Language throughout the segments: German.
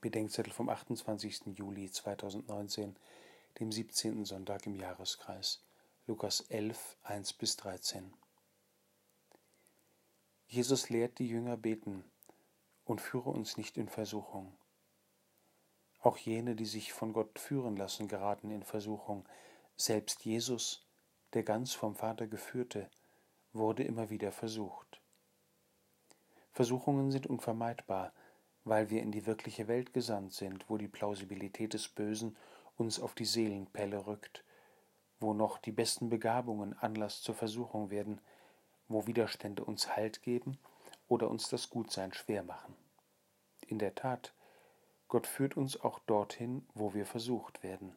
Bedenkzettel vom 28. Juli 2019, dem 17. Sonntag im Jahreskreis. Lukas 11, 1 bis 13. Jesus lehrt die Jünger beten und führe uns nicht in Versuchung. Auch jene, die sich von Gott führen lassen, geraten in Versuchung. Selbst Jesus, der ganz vom Vater geführte, wurde immer wieder versucht. Versuchungen sind unvermeidbar, weil wir in die wirkliche Welt gesandt sind, wo die Plausibilität des Bösen uns auf die Seelenpelle rückt, wo noch die besten Begabungen Anlass zur Versuchung werden, wo Widerstände uns Halt geben oder uns das Gutsein schwer machen. In der Tat, Gott führt uns auch dorthin, wo wir versucht werden.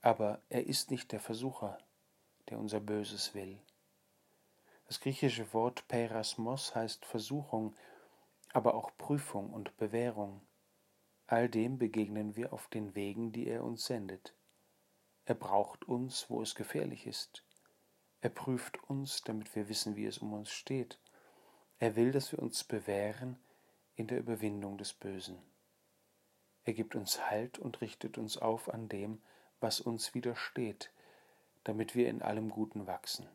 Aber er ist nicht der Versucher, der unser Böses will. Das griechische Wort Perasmos heißt Versuchung, aber auch Prüfung und Bewährung. All dem begegnen wir auf den Wegen, die er uns sendet. Er braucht uns, wo es gefährlich ist. Er prüft uns, damit wir wissen, wie es um uns steht. Er will, dass wir uns bewähren in der Überwindung des Bösen. Er gibt uns Halt und richtet uns auf an dem, was uns widersteht, damit wir in allem Guten wachsen.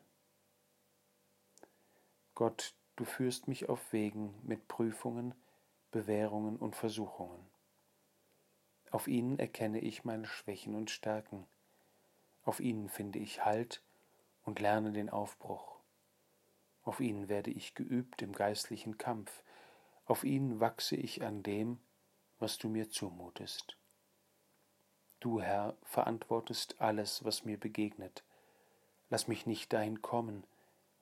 Gott, Du führst mich auf Wegen mit Prüfungen, Bewährungen und Versuchungen. Auf ihnen erkenne ich meine Schwächen und Stärken. Auf ihnen finde ich Halt und lerne den Aufbruch. Auf ihnen werde ich geübt im geistlichen Kampf. Auf ihnen wachse ich an dem, was du mir zumutest. Du, Herr, verantwortest alles, was mir begegnet. Lass mich nicht dahin kommen,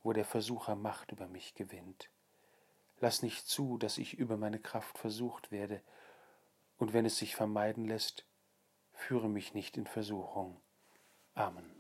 wo der Versucher Macht über mich gewinnt. Lass nicht zu, dass ich über meine Kraft versucht werde, und wenn es sich vermeiden lässt, führe mich nicht in Versuchung. Amen.